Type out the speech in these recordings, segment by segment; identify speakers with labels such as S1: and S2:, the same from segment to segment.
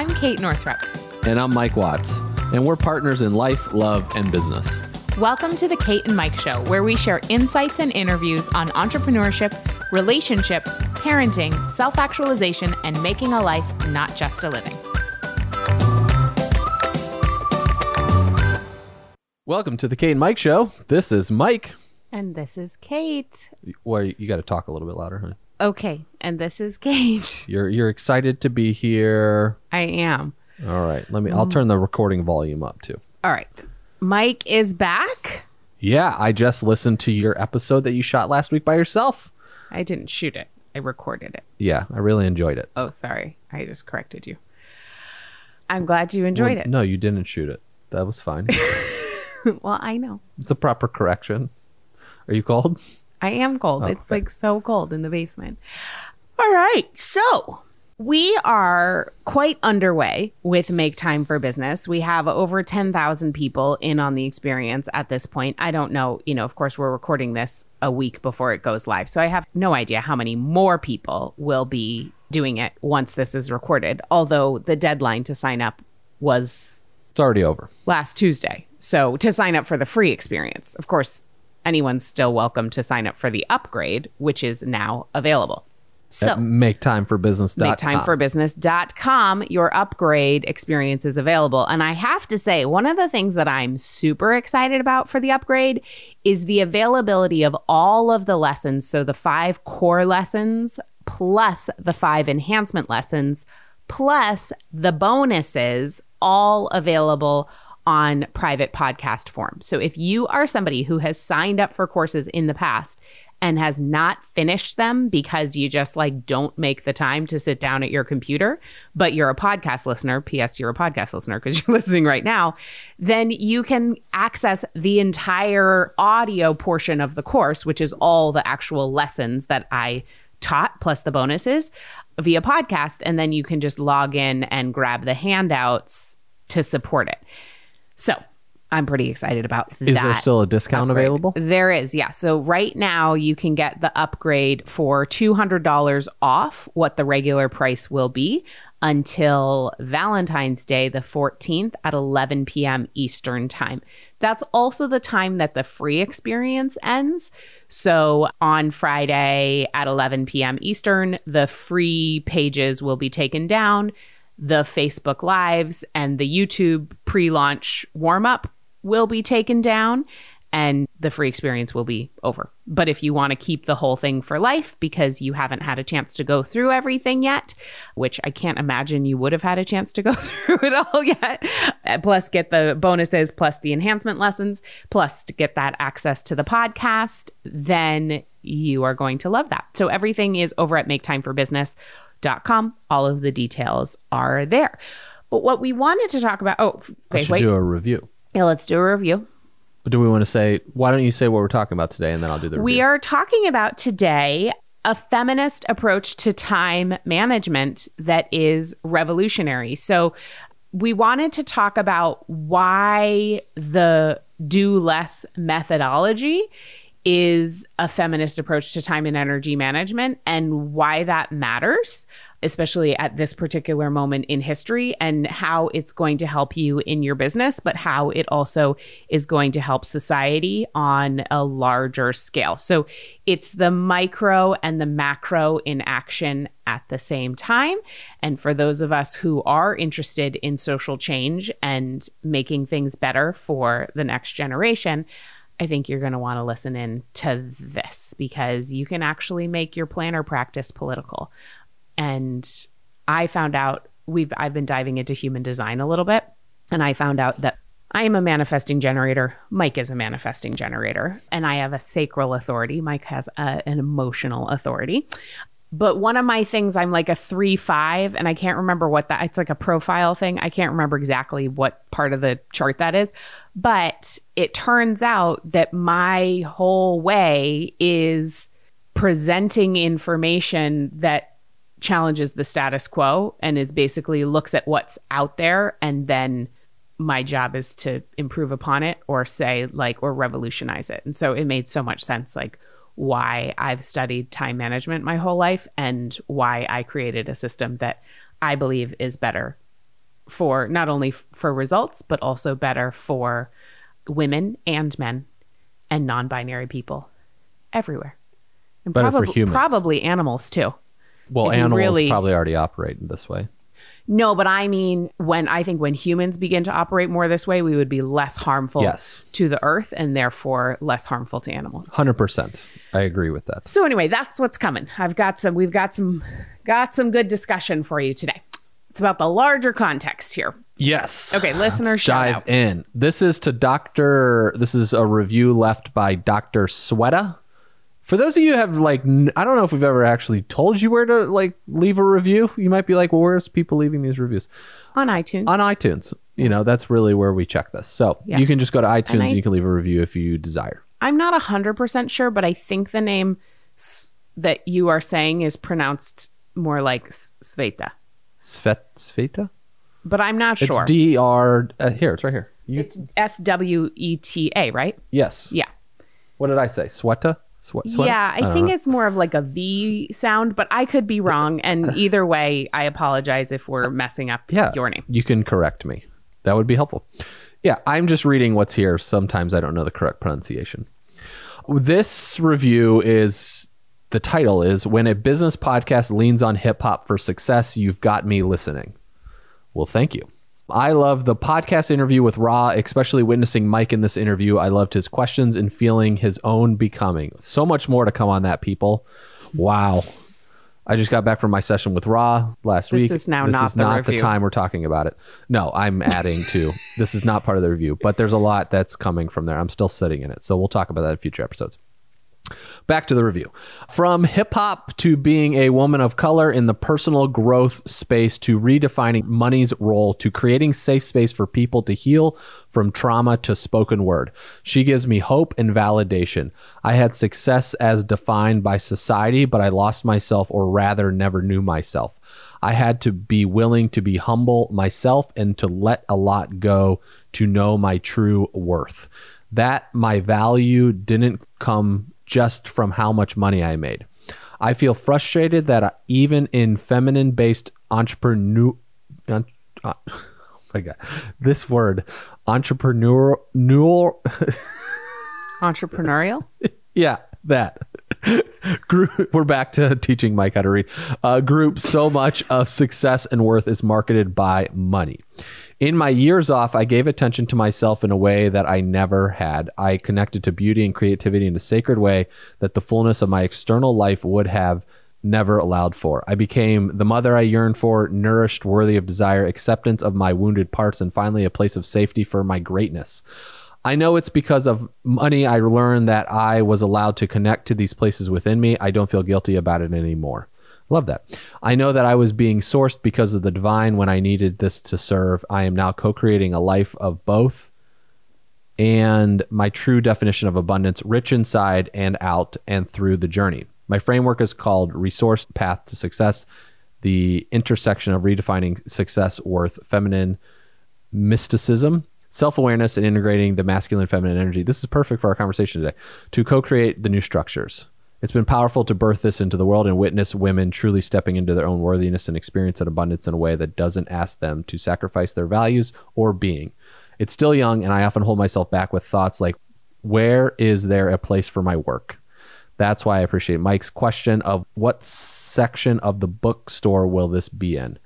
S1: I'm Kate Northrup.
S2: And I'm Mike Watts. And we're partners in life, love, and business.
S1: Welcome to the Kate and Mike Show, where we share insights and interviews on entrepreneurship, relationships, parenting, self actualization, and making a life, not just a living.
S2: Welcome to the Kate and Mike Show. This is Mike.
S1: And this is Kate.
S2: Well, you got to talk a little bit louder, honey.
S1: Okay, and this is Kate.
S2: You're you're excited to be here.
S1: I am.
S2: All right, let me. I'll turn the recording volume up too.
S1: All right. Mike is back.
S2: Yeah, I just listened to your episode that you shot last week by yourself.
S1: I didn't shoot it. I recorded it.
S2: Yeah, I really enjoyed it.
S1: Oh, sorry. I just corrected you. I'm glad you enjoyed
S2: Well,
S1: it.
S2: No, you didn't shoot it. That was fine.
S1: well, I know.
S2: it's a proper correction. Are you cold?
S1: I am cold. it's
S2: okay.
S1: like so cold in the basement. All right. So we are quite underway with Make Time for Business. We have over 10,000 people in on the experience at this point. I don't know, you know, of course, we're recording this a week before it goes live. So I have no idea how many more people will be doing it once this is recorded, although the deadline to sign up was
S2: It's already over.
S1: last Tuesday. So to sign up for the free experience, of course, anyone's still welcome to sign up for the upgrade, which is now available. So
S2: At maketimeforbusiness.com.
S1: maketimeforbusiness.com, your upgrade experience is available. And I have to say, one of the things that I'm super excited about for the upgrade is the availability of all of the lessons. So the five core lessons, plus the five enhancement lessons, plus the bonuses, all available on private podcast form. So if you are somebody who has signed up for courses in the past and has not finished them because you just like don't make the time to sit down at your computer, but you're a podcast listener, PS, you're a podcast listener because you're listening right now, then you can access the entire audio portion of the course, which is all the actual lessons that I taught plus the bonuses via podcast. And then you can just log in and grab the handouts to support it. So I'm pretty excited about
S2: Is there still a discount
S1: upgrade.
S2: available?
S1: There is, yeah. So right now you can get the upgrade for $200 off what the regular price will be until Valentine's Day, the 14th at 11 p.m. Eastern Time. That's also the time that the free experience ends. So on Friday at 11 p.m. Eastern, the free pages will be taken down. The Facebook Lives and the YouTube pre launch warm up will be taken down and the free experience will be over. But if you want to keep the whole thing for life because you haven't had a chance to go through everything yet, which I can't imagine you would have had a chance to go through it all yet, uh, plus get the bonuses, plus the enhancement lessons, plus to get that access to the podcast, then you are going to love that. So everything is over at maketimeforbusiness.com. All of the details are there. But what we wanted to talk about, oh, okay,
S2: should
S1: wait.
S2: do a review.
S1: Yeah, let's do a review.
S2: But do we want to say, why don't you say what we're talking about today and then I'll do the review?
S1: We are talking about today a feminist approach to time management that is revolutionary. So, we wanted to talk about why the do less methodology is a feminist approach to time and energy management and why that matters, especially at this particular moment in history, and how it's going to help you in your business, but how it also is going to help society on a larger scale. So it's the micro and the macro in action at the same time. And for those of us who are interested in social change and making things better for the next generation, I think you're going to want to listen in to this because you can actually make your planner practice political. And I found out we've I've been diving into human design a little bit and I found out that I am a manifesting generator. Mike is a manifesting generator and I have a sacral authority. Mike has a, an emotional authority. But one of my things, I'm like a three five, and I can't remember what that. It's like a profile thing. I can't remember exactly what part of the chart that is. But it turns out that my whole way is presenting information that challenges the status quo and is basically looks at what's out there and then my job is to improve upon it or say like or revolutionize it. And so it made so much sense like why I've studied time management my whole life and why I created a system that I believe is better for not only for results, but also better for women and men and non binary people everywhere. And
S2: Better for
S1: probably,
S2: humans.
S1: Probably animals too.
S2: Well, animals
S1: really-
S2: probably already operate in this way.
S1: No, but I mean, when I think when humans begin to operate more this way, we would be less harmful
S2: Yes.
S1: to the earth and therefore less harmful to animals.
S2: 100%. I agree with that.
S1: So anyway, that's what's coming. I've got some we've got some got some good discussion for you today. It's about the larger context here.
S2: Yes.
S1: Okay, listener
S2: Let's
S1: shout
S2: dive
S1: out.
S2: in. This is to Dr. This is a review left by Dr. Sweta. For those of you who have like n- I don't know if we've ever actually told you where to like leave a review. You might be like, "Well, where's people leaving these reviews?"
S1: On iTunes.
S2: On iTunes. You know, that's really where we check this. So,
S1: Yeah.
S2: you can just go to iTunes and,
S1: I-
S2: you can leave a review if you desire.
S1: I'm not 100% sure, but I think the name s- that you are saying is pronounced more like S- Sveta.
S2: Svet Sveta?
S1: But I'm not sure. It's.
S2: D R uh, here, it's right here. You
S1: it's S W E T A, right?
S2: Yes.
S1: Yeah.
S2: What did I say? Sweta? Swe- Sweta?
S1: Yeah, I,
S2: don't
S1: think
S2: know.
S1: it's more of like a V sound, but I could be wrong. And either way, I apologize if we're messing up
S2: yeah,
S1: your name.
S2: You can correct me. That would be helpful. Yeah, I'm just reading what's here. Sometimes I don't know the correct pronunciation. This review is the title is When a Business Podcast Leans on Hip Hop for Success, You've Got Me Listening. Well, thank you. I love the podcast interview with Rha, especially witnessing Mike in this interview. I loved his questions and feeling his own becoming. So much more to come on that, people. Wow. I just got back from my session with Rha last
S1: This
S2: week.
S1: is now
S2: this
S1: not
S2: is
S1: the
S2: not the time we're talking about it. No, I'm adding to. this is not part of the review, but there's a lot that's coming from there. I'm still sitting in it, so we'll talk about that in future episodes. Back to the review. From hip hop to being a woman of color in the personal growth space to redefining money's role to creating safe space for people to heal from trauma to spoken word. She gives me hope and validation. I had success as defined by society, but I lost myself, or rather, never knew myself. I had to be willing to be humble myself and to let a lot go to know my true worth. That my value didn't come just from how much money I made. I feel frustrated that I, even in feminine based entrepreneur, uh, oh my God, this word, entrepreneur,
S1: Entrepreneurial?
S2: yeah, that. Group, we're back to teaching Mike how to read. Uh, group, so much of success and worth is marketed by money. In my years off, I gave attention to myself in a way that I never had. I connected to beauty and creativity in a sacred way that the fullness of my external life would have never allowed for. I became the mother I yearned for, nourished, worthy of desire, acceptance of my wounded parts, and finally a place of safety for my greatness. I know it's because of money I learned that I was allowed to connect to these places within me. I don't feel guilty about it anymore. Love that. I know that I was being sourced because of the divine when I needed this to serve. I am now co creating a life of both and my true definition of abundance, rich inside and out and through the journey. My framework is called Resource Path to Success, the intersection of redefining success, worth, feminine mysticism, self awareness, and integrating the masculine feminine energy. This is perfect for our conversation today to co create the new structures. It's been powerful to birth this into the world and witness women truly stepping into their own worthiness and experience an abundance in a way that doesn't ask them to sacrifice their values or being. It's still young, and I often hold myself back with thoughts like, where is there a place for my work? That's why I appreciate Mike's question of what section of the bookstore will this be in?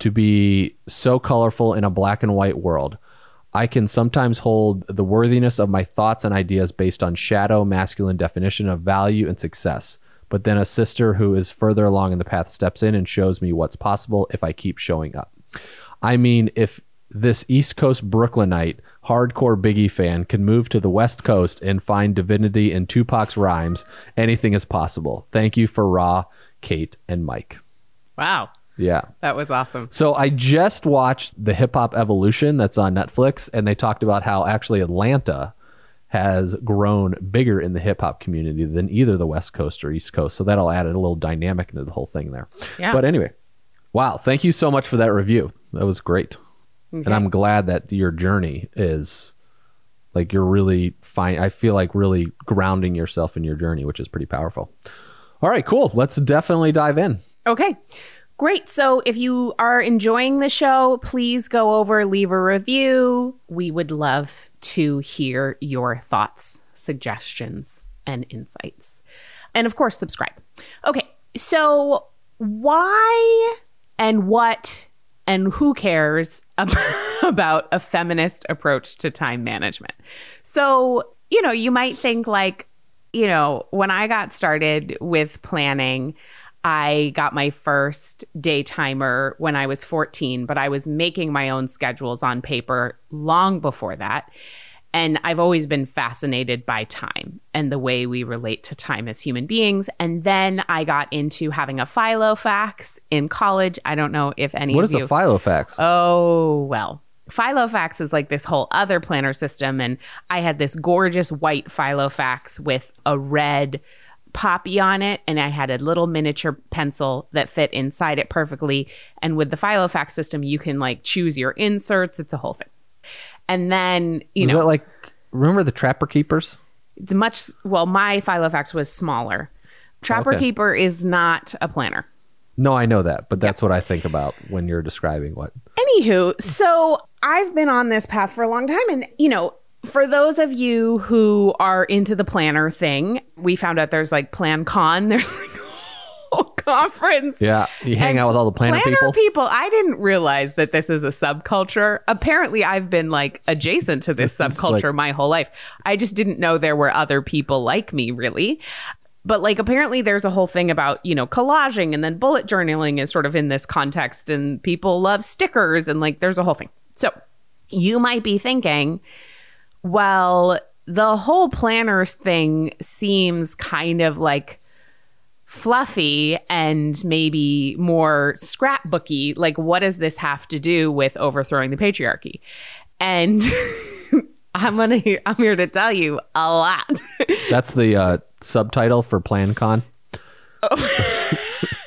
S2: To be so colorful in a black and white world. I can sometimes hold the worthiness of my thoughts and ideas based on shadow masculine definition of value and success. But then a sister who is further along in the path steps in and shows me what's possible if I keep showing up. I mean, if this East Coast Brooklynite hardcore Biggie fan can move to the West Coast and find divinity in Tupac's rhymes, anything is possible. Thank you for Rha, Kate, and Mike.
S1: Wow.
S2: Yeah.
S1: That was awesome.
S2: So I just watched the Hip Hop Evolution that's on Netflix, and they talked about how actually Atlanta has grown bigger in the hip hop community than either the West Coast or East Coast. So that'll add a little dynamic into the whole thing there.
S1: Yeah.
S2: But anyway, wow. Thank you so much for that review. That was great. And I'm glad that your journey is like you're really fine. I feel like really grounding yourself in your journey, which is pretty powerful. All right, cool. Let's definitely dive in.
S1: Okay. Great. So if you are enjoying the show, please go over, leave a review. We would love to hear your thoughts, suggestions, and insights. And of course, subscribe. Okay. So why and what and who cares about a feminist approach to time management? So, you know, you might think like, you know, when I got started with planning, I got my first DayTimer when I was 14, but I was making my own schedules on paper long before that. And I've always been fascinated by time and the way we relate to time as human beings. And then I got into having a Filofax in college. I don't know if any
S2: What
S1: of
S2: is
S1: you.
S2: a Filofax?
S1: Oh, well. Filofax is like this whole other planner system. And I had this gorgeous white Filofax with a red poppy on it. And I had a little miniature pencil that fit inside it perfectly. And with the Filofax system, you can like choose your inserts. It's a whole thing. And then, you
S2: is
S1: know,
S2: like remember the Trapper Keepers?
S1: it's much, well, my Filofax was smaller. Trapper
S2: Okay.
S1: Keeper is not a planner.
S2: No, I know that, but that's what I think about when you're describing what.
S1: Anywho, so I've been on this path for a long time. And, you know, for those of you who are into the planner thing, we found out there's like Plan Con, there's like a whole conference.
S2: Yeah, you hang
S1: And
S2: out with all the planner, people. people.
S1: I didn't realize that this is a subculture. Apparently, I've been like adjacent to this,
S2: This
S1: subculture
S2: like-
S1: my whole life. I just didn't know there were other people like me, really. But like, apparently, there's a whole thing about you know collaging, and then bullet journaling is sort of in this context, and people love stickers, and like, there's a whole thing. So you might be thinking, well, the whole planners thing seems kind of like fluffy and maybe more scrapbooky. Like, what does this have to do with overthrowing the patriarchy? And I'm gonna I'm here to tell you a lot.
S2: That's the uh, subtitle for PlanCon.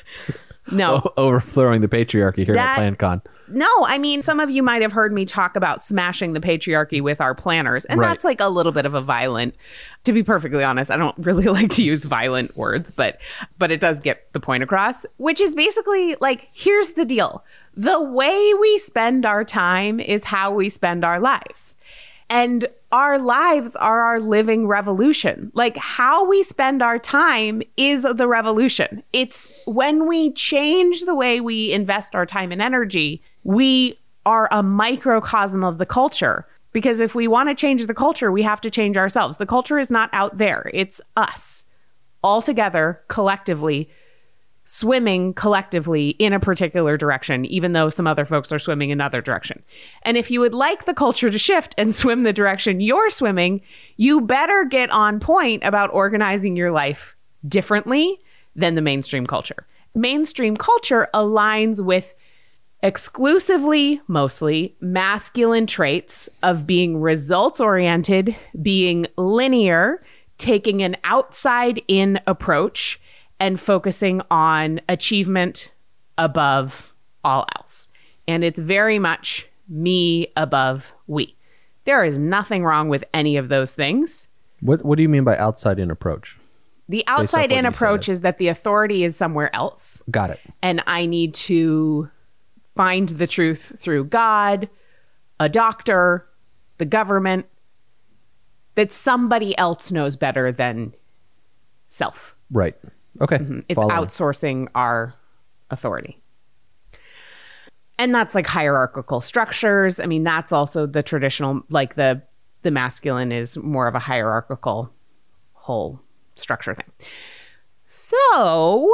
S1: no,
S2: Overthrowing the patriarchy here
S1: That-
S2: at PlanCon.
S1: No, I mean, some of you might have heard me talk about smashing the patriarchy with our planners, and
S2: Right.
S1: that's like a little bit of a violent. To be perfectly honest, I don't really like to use violent words, but but it does get the point across, which is basically like here's the deal: the way we spend our time is how we spend our lives. And our lives are our living revolution. Like how we spend our time is the revolution. It's when we change the way we invest our time and energy, we are a microcosm of the culture. Because if we want to change the culture, we have to change ourselves. The culture is not out there, it's us all together, collectively, swimming collectively in a particular direction, even though some other folks are swimming another direction. And if you would like the culture to shift and swim the direction you're swimming, you better get on point about organizing your life differently than the mainstream culture. Mainstream culture aligns with exclusively, mostly masculine traits of being results oriented, being linear, taking an outside in approach, and focusing on achievement above all else. And it's very much me above we. There is nothing wrong with any of those things.
S2: What What do you mean by outside in approach?
S1: The outside in approach is that the authority is somewhere else
S2: Got it.
S1: and I need to find the truth through God, a doctor, the government, that somebody else knows better than self.
S2: Right. Okay.
S1: Mm-hmm. It's
S2: Following.
S1: outsourcing our authority. And that's like hierarchical structures. I mean, that's also the traditional like the the masculine is more of a hierarchical whole structure thing. So,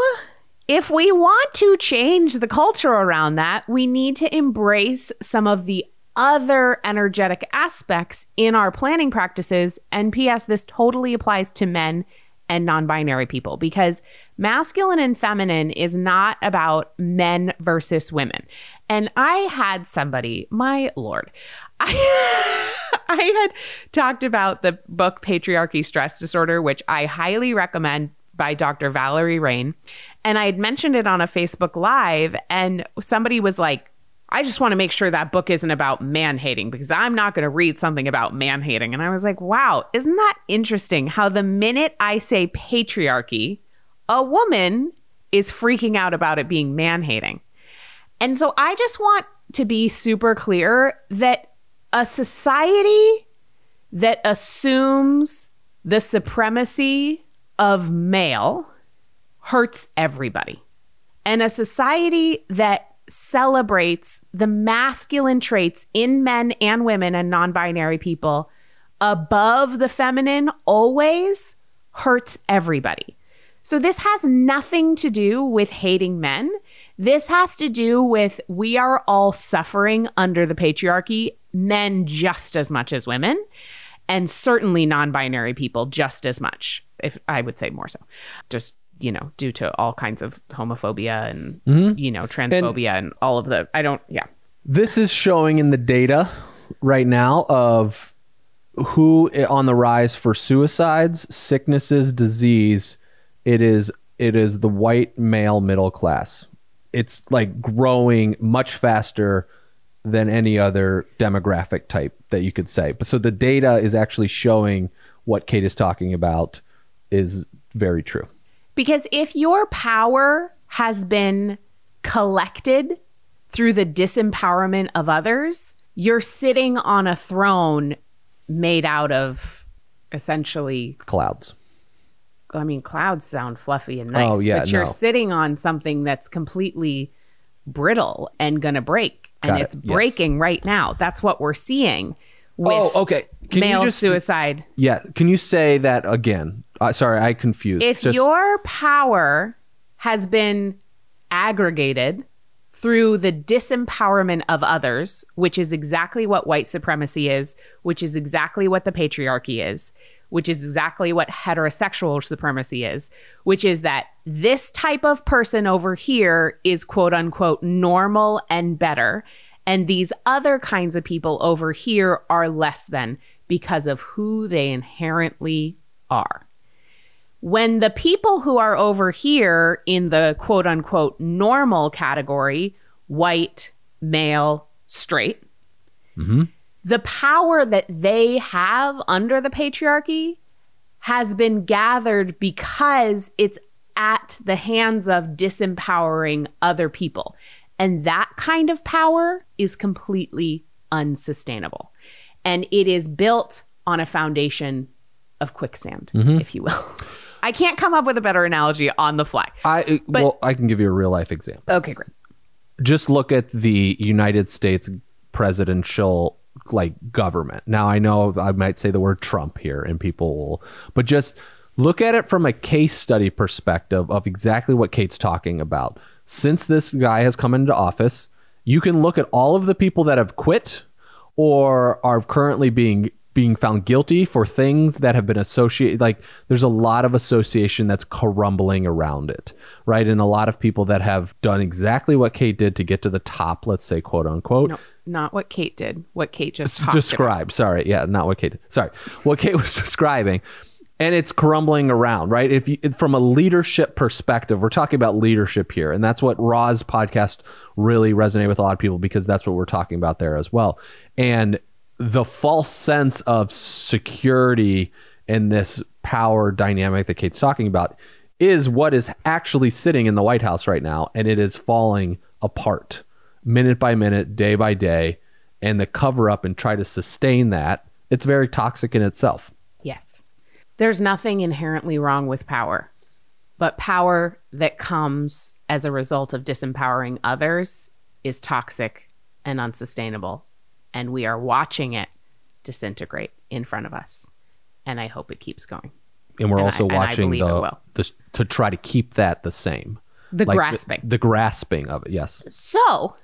S1: if we want to change the culture around that, we need to embrace some of the other energetic aspects in our planning practices. And P.S., this totally applies to men and non binary people because masculine and feminine is not about men versus women. And I had somebody, my lord, I. I had talked about the book Patriarchy Stress Disorder, which I highly recommend by Dr. Valerie Rein. And I had mentioned it on a Facebook Live, and somebody was like, I just want to make sure that book isn't about man hating because I'm not going to read something about man hating. And I was like, wow, isn't that interesting how the minute I say patriarchy, a woman is freaking out about it being man hating. And so I just want to be super clear that a society that assumes the supremacy of male hurts everybody. And a society that celebrates the masculine traits in men and women and non binary people above the feminine always hurts everybody. So, this has nothing to do with hating men. This has to do with we are all suffering under the patriarchy, men just as much as women, and certainly non binary people just as much, if I would say more so. Just you know, due to all kinds of homophobia and,
S2: Mm-hmm.
S1: you know, transphobia and, all of the, I don't, yeah.
S2: This is showing in the data right now of who on the rise for suicides, sicknesses, disease. It is it is the white male middle class. It's like growing much faster than any other demographic type that you could say. But so the data is actually showing what Kate is talking about is very true.
S1: Because if your power has been collected through the disempowerment of others, you're sitting on a throne made out of essentially,
S2: Clouds.
S1: I mean, clouds sound fluffy and nice,
S2: Oh, yeah,
S1: but you're
S2: no.
S1: sitting on something that's completely brittle and going to break. And
S2: Got it,
S1: it's
S2: yes.
S1: breaking right now. That's what we're seeing with
S2: Oh, okay. Can
S1: male
S2: you just
S1: suicide.
S2: Yeah, can you say that again? Uh, sorry, I confused.
S1: if
S2: Just-
S1: your power has been aggregated through the disempowerment of others, which is exactly what white supremacy is, which is exactly what the patriarchy is, which is exactly what heterosexual supremacy is, which is that this type of person over here is quote unquote normal and better. And these other kinds of people over here are less than because of who they inherently are when the people who are over here in the quote unquote normal category, white, male, straight, mm-hmm. the power that they have under the patriarchy has been gathered because it's at the hands of disempowering other people. And that kind of power is completely unsustainable. And it is built on a foundation of quicksand, mm-hmm. if you will. I can't come up with a better analogy on the fly.
S2: I uh,
S1: But-
S2: well, I can give you a real life example.
S1: Okay, great.
S2: Just look at the United States presidential like government. Now I know I might say the word Trump here and people will but just look at it from a case study perspective of exactly what Kate's talking about. Since this guy has come into office, you can look at all of the people that have quit or are currently being being found guilty for things that have been associated like there's a lot of association that's crumbling around it right and a lot of people that have done exactly what kate did to get to the top let's say quote unquote
S1: No, not what Kate did. What Kate just talked about.
S2: sorry yeah not what kate sorry what kate was describing and it's crumbling around right if you from a leadership perspective we're talking about leadership here and that's what Rha's podcast really resonated with a lot of people because that's what we're talking about there as well and the false sense of security in this power dynamic that kate's talking about is what is actually sitting in the white house right now and it is falling apart minute by minute day by day and the cover up and try to sustain that it's very toxic in itself.
S1: There's nothing inherently wrong with power, but power that comes as a result of disempowering others is toxic and unsustainable. And we are watching it disintegrate in front of us. And I hope it keeps going.
S2: and we're
S1: And
S2: also
S1: I-
S2: watching the, the to try to keep that the same
S1: The
S2: Like
S1: grasping.
S2: the, grasping of it yes
S1: So,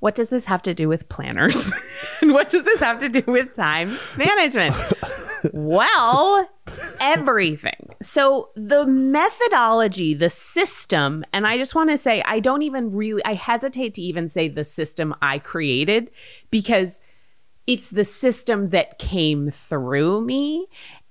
S1: what does this have to do with planners? and what does this have to do with time management? well, everything. So, the methodology, the system, and I just want to say, I don't even really, I hesitate to even say the system I created because it's the system that came through me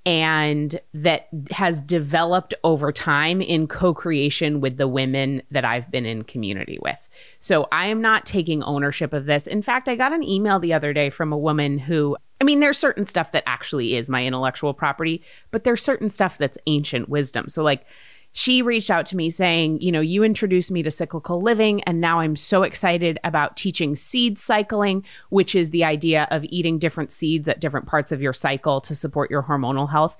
S1: and that has developed over time in co-creation with the women that I've been in community with. So I am not taking ownership of this. In fact, I got an email the other day from a woman who I mean, there's certain stuff that actually is my intellectual property, but there's certain stuff that's ancient wisdom. So like she reached out to me saying, you know, you introduced me to cyclical living, and now I'm so excited about teaching seed cycling, which is the idea of eating different seeds at different parts of your cycle to support your hormonal health.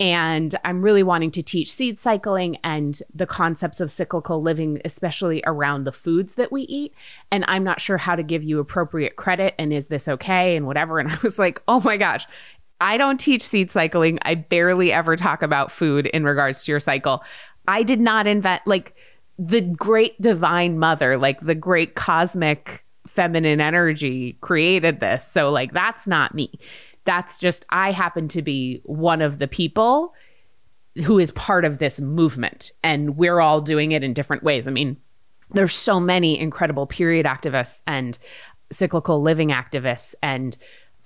S1: And I'm really wanting to teach seed cycling and the concepts of cyclical living, especially around the foods that we eat. And I'm not sure how to give you appropriate credit. And is this okay? And whatever. And I was like, oh my gosh, I don't teach seed cycling. I barely ever talk about food in regards to your cycle. I did not invent like the great divine mother, like the great cosmic feminine energy created this. So like that's not me. That's just I happen to be one of the people who is part of this movement and we're all doing it in different ways. I mean, there's so many incredible period activists and cyclical living activists and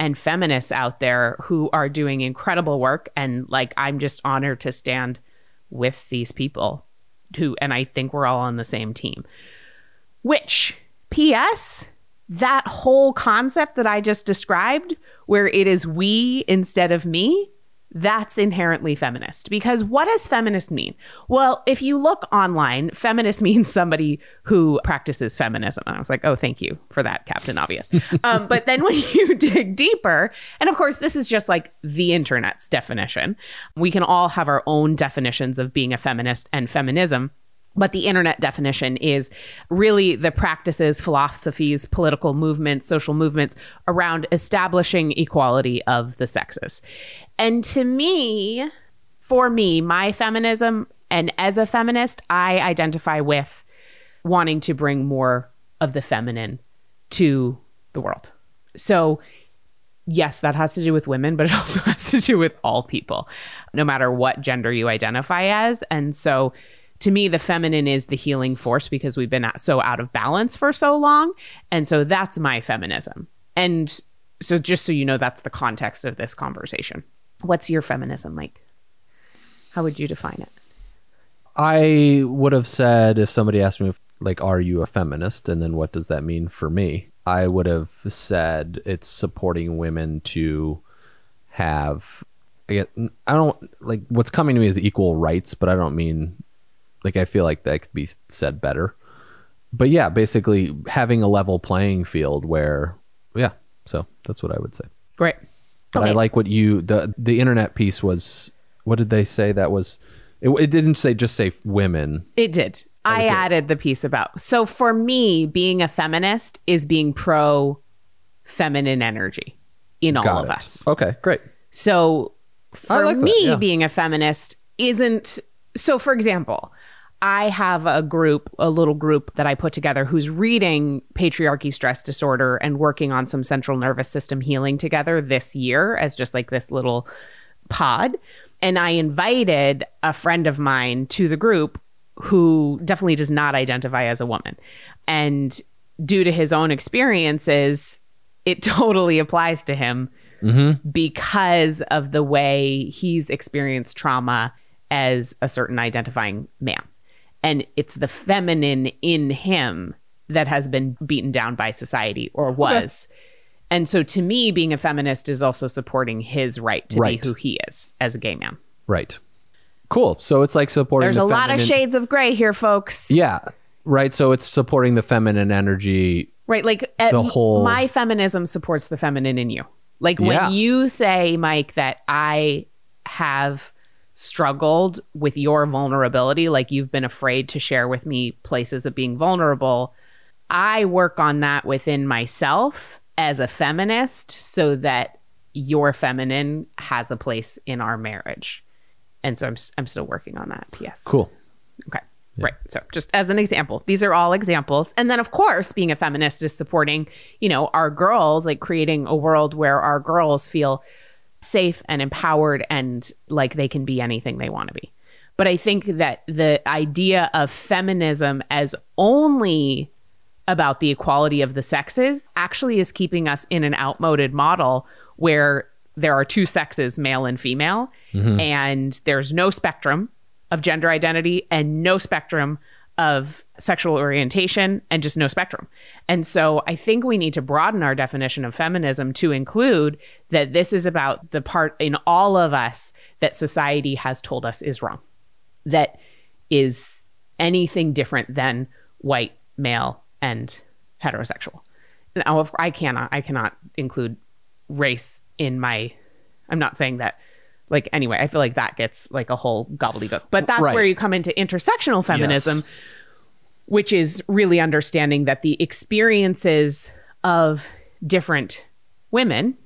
S1: and feminists out there who are doing incredible work and like I'm just honored to stand with these people who and I think we're all on the same team. Which PS that whole concept that I just described where it is we instead of me that's inherently feminist. Because what does feminist mean? Well, if you look online, feminist means somebody who practices feminism. And I was like, oh, thank you for that, Captain Obvious. um, but then when you dig deeper, and of course, this is just like the internet's definition, we can all have our own definitions of being a feminist and feminism. But the internet definition is really the practices, philosophies, political movements, social movements around establishing equality of the sexes. And to me, for me, my feminism, and as a feminist, I identify with wanting to bring more of the feminine to the world. So, yes, that has to do with women, but it also has to do with all people, no matter what gender you identify as. And so, to me, the feminine is the healing force because we've been so out of balance for so long. And so that's my feminism. And so, just so you know, that's the context of this conversation. What's your feminism like? How would you define it?
S2: I would have said if somebody asked me, like, are you a feminist? And then what does that mean for me? I would have said it's supporting women to have. I don't like what's coming to me is equal rights, but I don't mean like I feel like that could be said better. But yeah, basically having a level playing field where yeah, so that's what I would say.
S1: Great.
S2: But okay. I like what you the the internet piece was what did they say that was it, it didn't say just say women.
S1: It did. Oh, I added the piece about. So for me, being a feminist is being pro feminine energy in all Got of us.
S2: Okay, great.
S1: So for like me, yeah. being a feminist isn't so for example, I have a group, a little group that I put together who's reading Patriarchy Stress Disorder and working on some central nervous system healing together this year as just like this little pod. And I invited a friend of mine to the group who definitely does not identify as a woman. And due to his own experiences, it totally applies to him mm-hmm. because of the way he's experienced trauma as a certain identifying man and it's the feminine in him that has been beaten down by society or was. Okay. And so to me, being a feminist is also supporting his right to right. be who he is as a gay man.
S2: Right. Cool. So it's like supporting
S1: There's
S2: the
S1: a feminine... lot of shades of gray here, folks.
S2: Yeah. Right. So it's supporting the feminine energy.
S1: Right. Like uh, the whole my feminism supports the feminine in you. Like when yeah. you say, Mike, that I have struggled with your vulnerability, like you've been afraid to share with me places of being vulnerable, I work on that within myself as a feminist so that your feminine has a place in our marriage. And so I'm I'm still working on that. P.S.
S2: Cool.
S1: Okay. Yeah. Right. So just as an example, these are all examples. And then of course, being a feminist is supporting, you know, our girls, like creating a world where our girls feel safe and empowered and like they can be anything they want to be. But I think that the idea of feminism as only about the equality of the sexes actually is keeping us in an outmoded model where there are two sexes, male and female, mm-hmm. and there's no spectrum of gender identity and no spectrum of sexual orientation and just no spectrum. And so I think we need to broaden our definition of feminism to include that this is about the part in all of us that society has told us is wrong. That is anything different than white, male, and heterosexual. Now, I cannot, I cannot include race in my. I'm not saying that. Like anyway, I feel like that gets like a whole gobbledygook. But that's
S2: Right.
S1: where you come into intersectional feminism, which is really understanding that the experiences of different women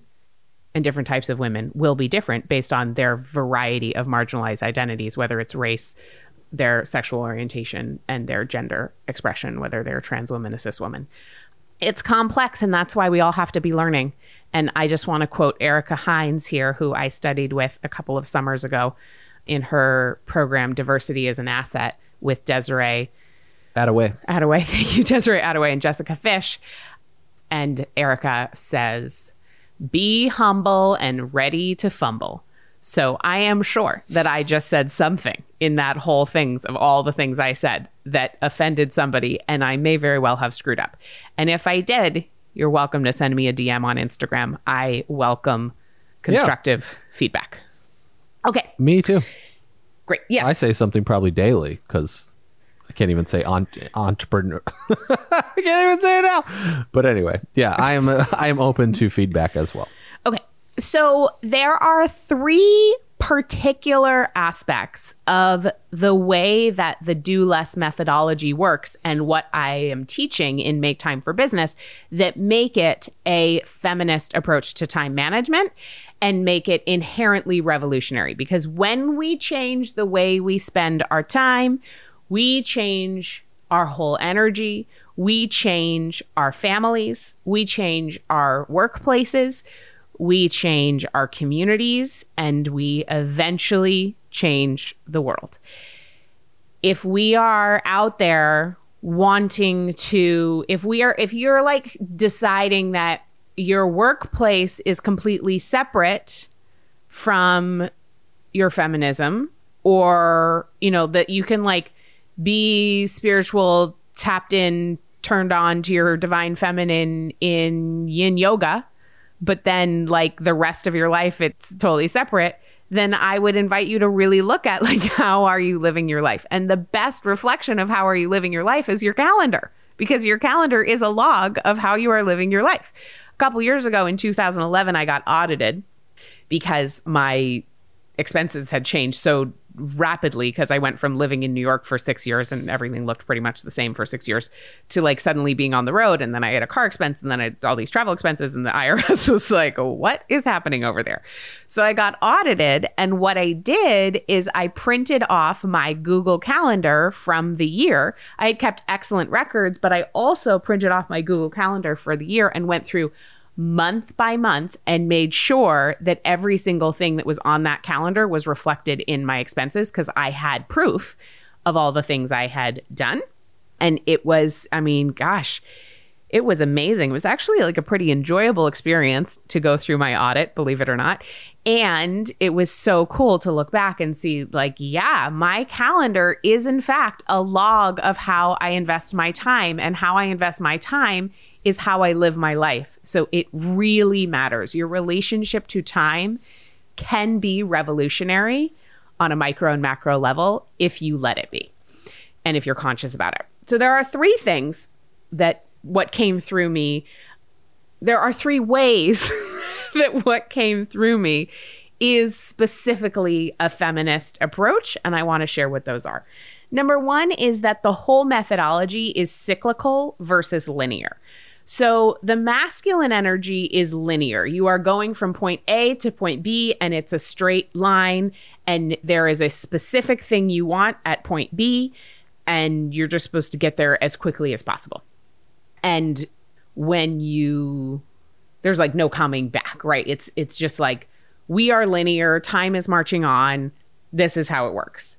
S1: and different types of women will be different based on their variety of marginalized identities, whether it's race, their sexual orientation, and their gender expression, whether they're a trans woman, a cis woman. It's complex, and that's why we all have to be learning. And I just want to quote Ericka Hines here, who I studied with a couple of summers ago in her program, Diversity is an Asset, with Desiree
S2: Adaway.
S1: Adaway. Thank you, Desiree Adaway and Jessica Fish. And Ericka says, be humble and ready to fumble. So I am sure that I just said something in that whole things of all the things I said that offended somebody, and I may very well have screwed up. And if I did, you're welcome to send me a DM on Instagram. I welcome constructive feedback. Okay,
S2: Me too.
S1: great. Yes.
S2: I say something probably daily because I can't even say on, entrepreneur. I can't even say it now. But anyway, yeah, I am I am open to feedback as well.
S1: Okay. So there are three particular aspects of the way that the do less methodology works and what I am teaching in Make Time for Business that make it a feminist approach to time management and make it inherently revolutionary. Because when we change the way we spend our time, we change our whole energy, we change our families, we change our workplaces, we change our communities, and we eventually change the world. If we are out there wanting to, if we are, if you're like deciding that your workplace is completely separate from your feminism, or, you know, that you can like be spiritual, tapped in, turned on to your divine feminine in yin yoga, but then like the rest of your life it's totally separate, then I would invite you to really look at like how are you living your life? And the best reflection of how are you living your life is your calendar because your calendar is a log of how you are living your life. A couple years ago in 2011 I got audited because my expenses had changed so rapidly because I went from living in New York for six years and everything looked pretty much the same for six years to like suddenly being on the road. And then I had a car expense and then I had all these travel expenses. And the IRS was like, what is happening over there? So I got audited. And what I did is I printed off my Google Calendar from the year. I had kept excellent records, but I also printed off my Google Calendar for the year and went through month by month and made sure that every single thing that was on that calendar was reflected in my expenses because I had proof of all the things I had done. And it was, I mean, gosh, it was amazing. It was actually like a pretty enjoyable experience to go through my audit, believe it or not. And it was so cool to look back and see, like, yeah, my calendar is in fact a log of how I invest my time. And how I invest my time is how I live my life. So it really matters. Your relationship to time can be revolutionary on a micro and macro level if you let it be and if you're conscious about it. So there are three things that what came through me. There are three ways that what came through me is specifically a feminist approach, and I want to share what those are. Number one is that the whole methodology is cyclical versus linear. So the masculine energy is linear. You are going from point A to point B, and it's a straight line, and there is a specific thing you want at point B, and you're just supposed to get there as quickly as possible. And when you there's like no coming back, right? It's it's just like we are linear, time is marching on. This is how it works.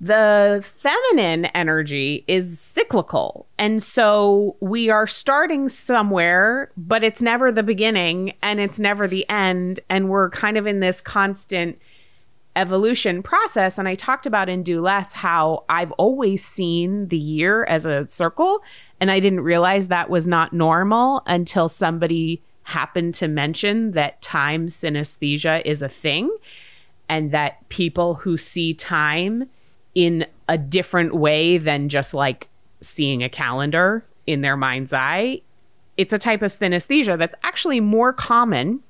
S1: The feminine energy is cyclical. And so we are starting somewhere, but it's never the beginning and it's never the end. And we're kind of in this constant evolution process. And I talked about in Do Less how I've always seen the year as a circle. And I didn't realize that was not normal until somebody happened to mention that time synesthesia is a thing and that people who see time in a different way than just like seeing a calendar in their mind's eye. It's a type of synesthesia that's actually more common,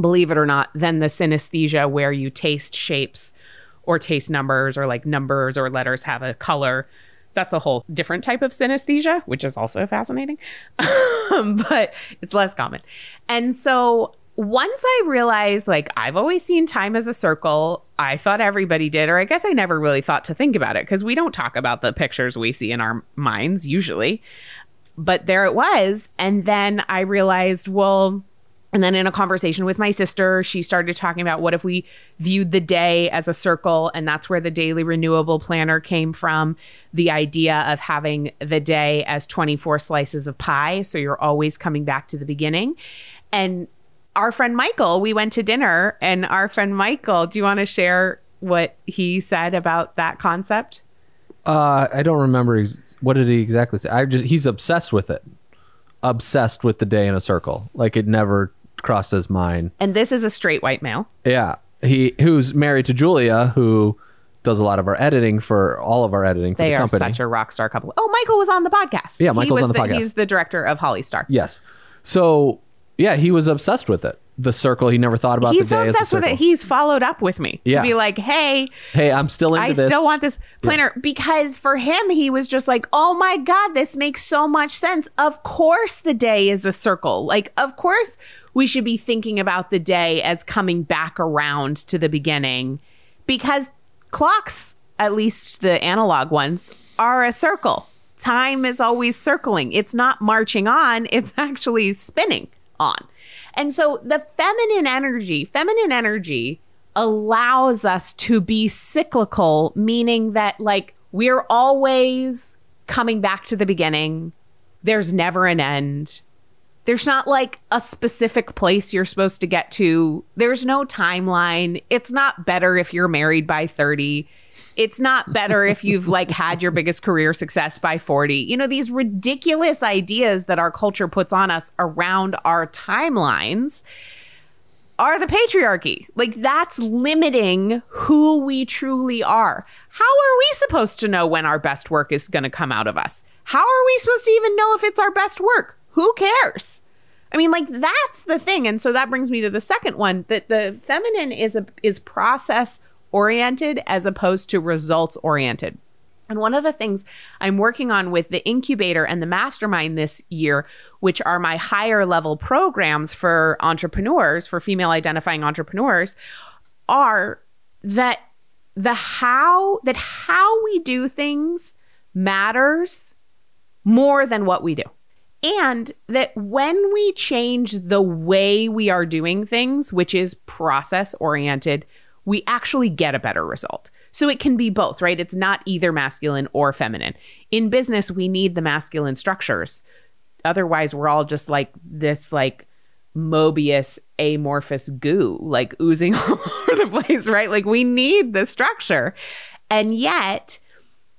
S1: believe it or not, than the synesthesia where you taste shapes or taste numbers or like numbers or letters have a color. That's a whole different type of synesthesia, which is also fascinating, but it's less common. And so once I realized, like, I've always seen time as a circle, I thought everybody did, or I guess I never really thought to think about it because we don't talk about the pictures we see in our minds usually. But there it was. And then I realized, well, and then in a conversation with my sister, she started talking about what if we viewed the day as a circle? And that's where the daily renewable planner came from. The idea of having the day as 24 slices of pie. So you're always coming back to the beginning. And our friend Michael, we went to dinner, and our friend Michael, do you want to share what he said about that concept?
S2: Uh, I don't remember ex- what did he exactly say. I just he's obsessed with it, obsessed with the day in a circle. Like it never crossed his mind.
S1: And this is a straight white male.
S2: Yeah, he who's married to Julia, who does a lot of our editing for all of our editing for
S1: They
S2: the
S1: are
S2: company.
S1: such a rock star couple. Oh, Michael was on the podcast.
S2: Yeah, Michael's
S1: was
S2: on the podcast.
S1: He's the director of Holly Star.
S2: yes. So yeah, he was obsessed with it. The circle. He never thought about
S1: He's
S2: the
S1: so obsessed
S2: as a
S1: with it. He's followed up with me
S2: Yeah.
S1: to be like, "Hey,
S2: hey, I'm still into this.
S1: I
S2: this.
S1: still want this planner because for him, he was just like, oh my God, this makes so much sense. Of course, the day is a circle. Like, of course, we should be thinking about the day as coming back around to the beginning because clocks, at least the analog ones, are a circle. Time is always circling. It's not marching on, it's actually spinning on. And so the feminine energy, feminine energy allows us to be cyclical, meaning that like we're always coming back to the beginning. There's never an end. There's not like a specific place you're supposed to get to. There's no timeline. It's not better if you're married by 30. It's not better if you've like had your biggest career success by 40. You know, these ridiculous ideas that our culture puts on us around our timelines are the patriarchy. Like that's limiting who we truly are. How are we supposed to know when our best work is going to come out of us? How are we supposed to even know if it's our best work? Who cares? I mean, like that's the thing. And so that brings me to the second one that the feminine is a is process oriented as opposed to results oriented. And one of the things I'm working on with the incubator and the mastermind this year, which are my higher level programs for entrepreneurs, for female identifying entrepreneurs, are that the how that how we do things matters more than what we do. And that when we change the way we are doing things, which is process oriented, we actually get a better result. So it can be both, right? It's not either masculine or feminine. In business, we need the masculine structures. Otherwise, we're all just like this, like Mobius amorphous goo, like oozing all over the place, right? Like we need the structure. And yet,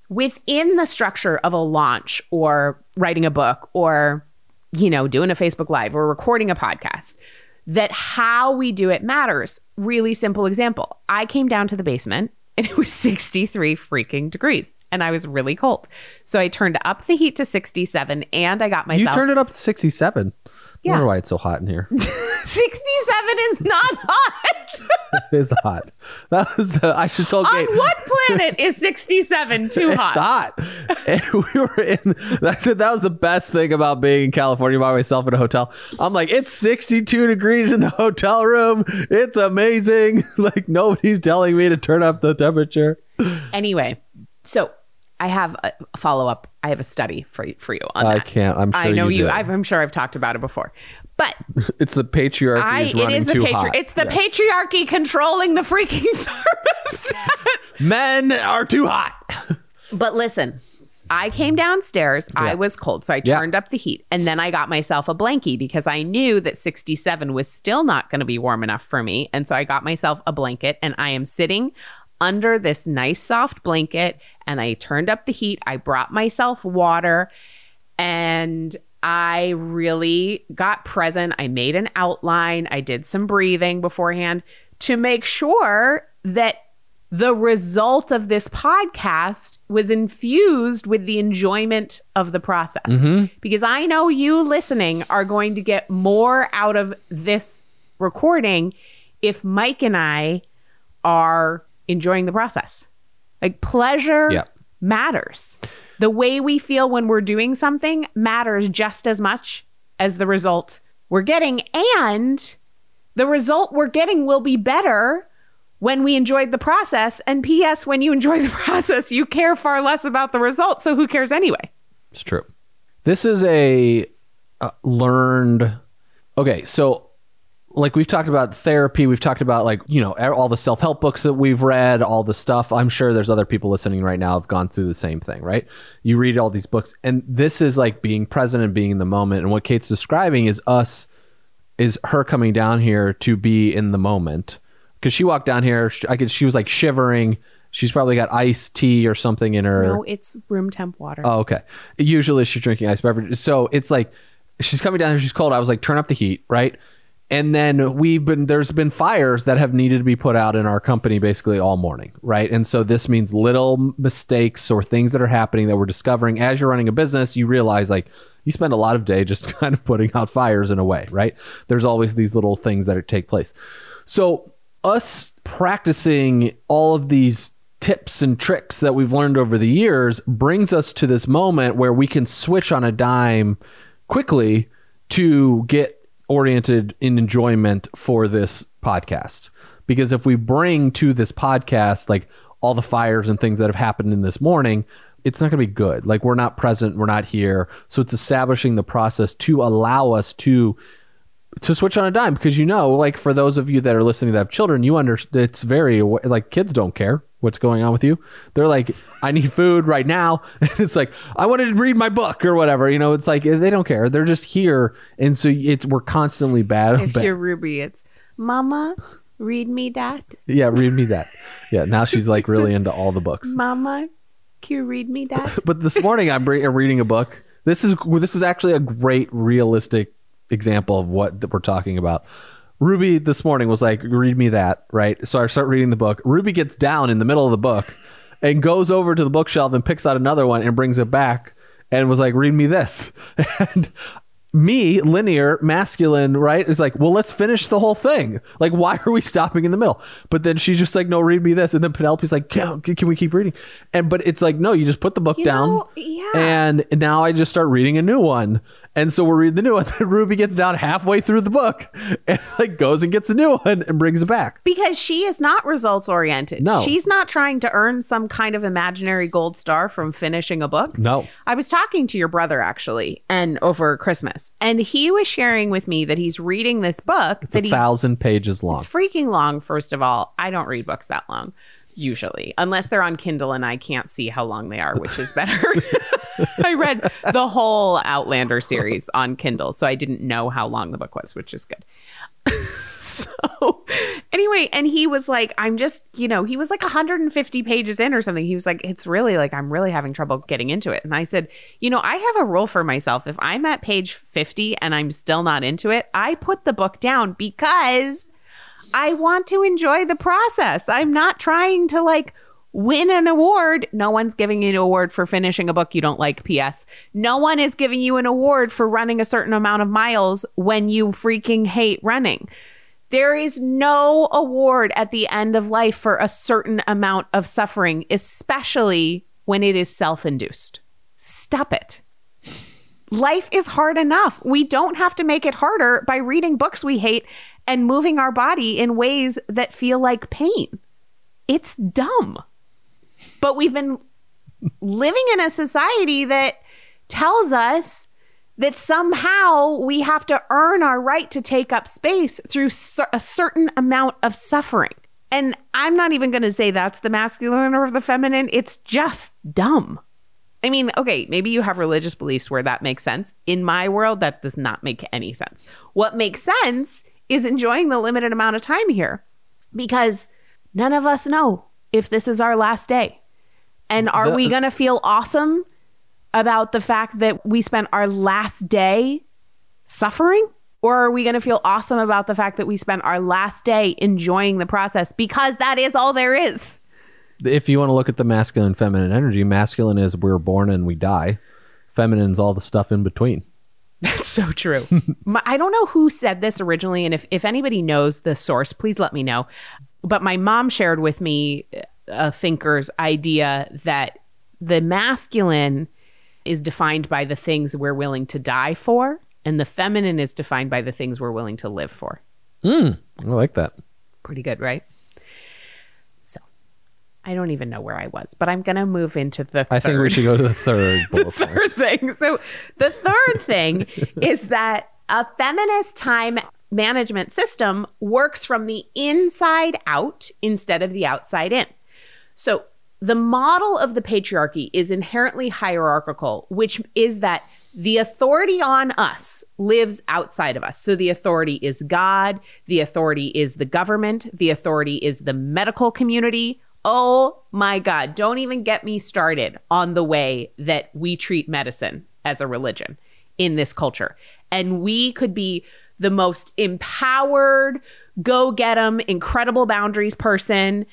S1: within the structure of a launch or writing a book or, you know, doing a Facebook Live or recording a podcast, that how we do it matters. Really simple example. I came down to the basement and it was 63 freaking degrees and I was really cold. So I turned up the heat to 67 and I got myself You
S2: turned it up to 67.
S1: Yeah.
S2: I wonder why it's so hot in here.
S1: 67 is not hot.
S2: it is hot. That was the I should tell Kate.
S1: On what planet is 67 too hot?
S2: It's hot? we were in. that's it. that was the best thing about being in California by myself in a hotel. I'm like, it's 62 degrees in the hotel room. It's amazing. Like nobody's telling me to turn up the temperature.
S1: Anyway, so I have a follow up. I have a study for for you on
S2: I
S1: that.
S2: can't. I'm sure
S1: I know
S2: you
S1: you. I've, I'm sure I've talked about it before, but
S2: It's the patriarchy
S1: I
S2: is
S1: it is the patri-. It's the
S2: Yeah.
S1: patriarchy controlling the freaking thermostats.
S2: Men are too hot.
S1: But listen, I came downstairs.
S2: Yeah.
S1: I was cold, so I
S2: Yeah.
S1: turned up the heat, and then I got myself a blankie because I knew that 67 was still not going to be warm enough for me, and so I got myself a blanket, and I am sitting under this nice soft blanket, and I turned up the heat. I brought myself water, and I really got present. I made an outline. I did some breathing beforehand to make sure that the result of this podcast was infused with the enjoyment of the process. Mm-hmm. Because I know you listening are going to get more out of this recording if Mike and I are enjoying the process. Like pleasure
S2: Yeah.
S1: matters. The way we feel when we're doing something matters just as much as the result we're getting. And the result we're getting will be better when we enjoyed the process. And P.S., when you enjoy the process, you care far less about the result. So who cares anyway?
S2: It's true. This is a uh, learned. Okay, so like we've talked about therapy, we've talked about like you know all the self help books that we've read, all the stuff. I'm sure there's other people listening right now have gone through the same thing, right? You read all these books, and this is like being present and being in the moment. And what Kate's describing is us, is her coming down here to be in the moment because she walked down here. I could. She was like shivering. She's probably got iced tea or something in her.
S1: No, it's room temp water.
S2: Oh, okay. Usually she's drinking ice beverages. So it's like she's coming down here, she's cold. I was like, turn up the heat, right? And then we've been there's been fires that have needed to be put out in our company basically all morning, right? And so this means little mistakes or things that are happening that we're discovering as you're running a business, you realize like you spend a lot of day just kind of putting out fires in a way, right? There's always these little things that take place. So us practicing all of these tips and tricks that we've learned over the years brings us to this moment where we can switch on a dime quickly to get oriented in enjoyment for this podcast. Because if we bring to this podcast like all the fires and things that have happened in this morning, it's not going to be good. Like we're not present, we're not here. So it's establishing the process to allow us to to switch on a dime because you know like for those of you that are listening that have children you understand it's very like kids don't care what's going on with you they're like i need food right now it's like i wanted to read my book or whatever you know it's like eh, they don't care they're just here and so it's we're constantly bad,
S1: if you're Ruby, it's Mama, read me that.
S2: yeah read me that yeah now she's like really into all the books
S1: Mama, can you read me that?
S2: but this morning I'm re- reading a book. This is this is actually a great realistic example of what that we're talking about. Ruby this morning was like, "Read me that," right? So I start reading the book. Ruby gets down in the middle of the book and goes over to the bookshelf and picks out another one and brings it back and was like, "Read me this." And me, linear, masculine, right? Is like, well, let's finish the whole thing. Like, why are we stopping in the middle? But then she's just like, no, read me this. And then Penelope's like, can, can we keep reading? And but it's like, no, you just put the book
S1: You
S2: down.
S1: know, yeah.
S2: And now I just start reading a new one. And so we're reading the new one. Then Ruby gets down halfway through the book and like goes and gets a new one and brings it back.
S1: Because she is not results oriented.
S2: No.
S1: She's not trying to earn some kind of imaginary gold star from finishing a book.
S2: No.
S1: I was talking to your brother actually, and over Christmas, and he was sharing with me that he's reading this book
S2: It's
S1: that
S2: a
S1: he
S2: thousand pages long.
S1: it's freaking long. First of all, I don't read books that long usually, unless they're on Kindle and I can't see how long they are, which is better. I read the whole Outlander series on Kindle, so I didn't know how long the book was, which is good. so anyway, and he was like, I'm just, you know, he was like 150 pages in or something. He was like, it's really like, I'm really having trouble getting into it. And I said, you know, I have a rule for myself. If I'm at page 50 and I'm still not into it, I put the book down because I want to enjoy the process. I'm not trying to like win an award. No one's giving you an award for finishing a book you don't like, PS. No one is giving you an award for running a certain amount of miles when you freaking hate running. There is no award at the end of life for a certain amount of suffering, especially when it is self induced. Stop it. Life is hard enough. We don't have to make it harder by reading books we hate and moving our body in ways that feel like pain. It's dumb. But we've been living in a society that tells us that somehow we have to earn our right to take up space through a certain amount of suffering. And I'm not even going to say that's the masculine or the feminine. It's just dumb. I mean, okay, maybe you have religious beliefs where that makes sense. In my world, that does not make any sense. What makes sense is enjoying the limited amount of time here because none of us know if this is our last day. And are
S2: The-
S1: we going to feel awesome about the fact that we spent our last day suffering? Or are we going to feel awesome about the fact that we spent our last day enjoying the process because that is all there is?
S2: If you want to look at the masculine and feminine energy, masculine is we're born and we die. Feminine's all the stuff in between.
S1: That's so true. my, I don't know who said this originally, and if, if anybody knows the source, please let me know. But my mom shared with me a thinker's idea that the masculine is defined by the things we're willing to die for, and the feminine is defined by the things we're willing to live for.
S2: Mm, I like that.
S1: Pretty good, right? I don't even know where I was, but I'm going to move into the
S2: I think we should go to the third bullet point.
S1: third thing. So the third thing is that a feminist time management system works from the inside out instead of the outside in. So the model of the patriarchy is inherently hierarchical, which is that the authority on us lives outside of us. So the authority is God, the authority is the government, the authority is the medical community. Oh my God, don't even get me started on the way that we treat medicine as a religion in this culture. And we could be the most empowered, go get 'em, incredible boundaries person.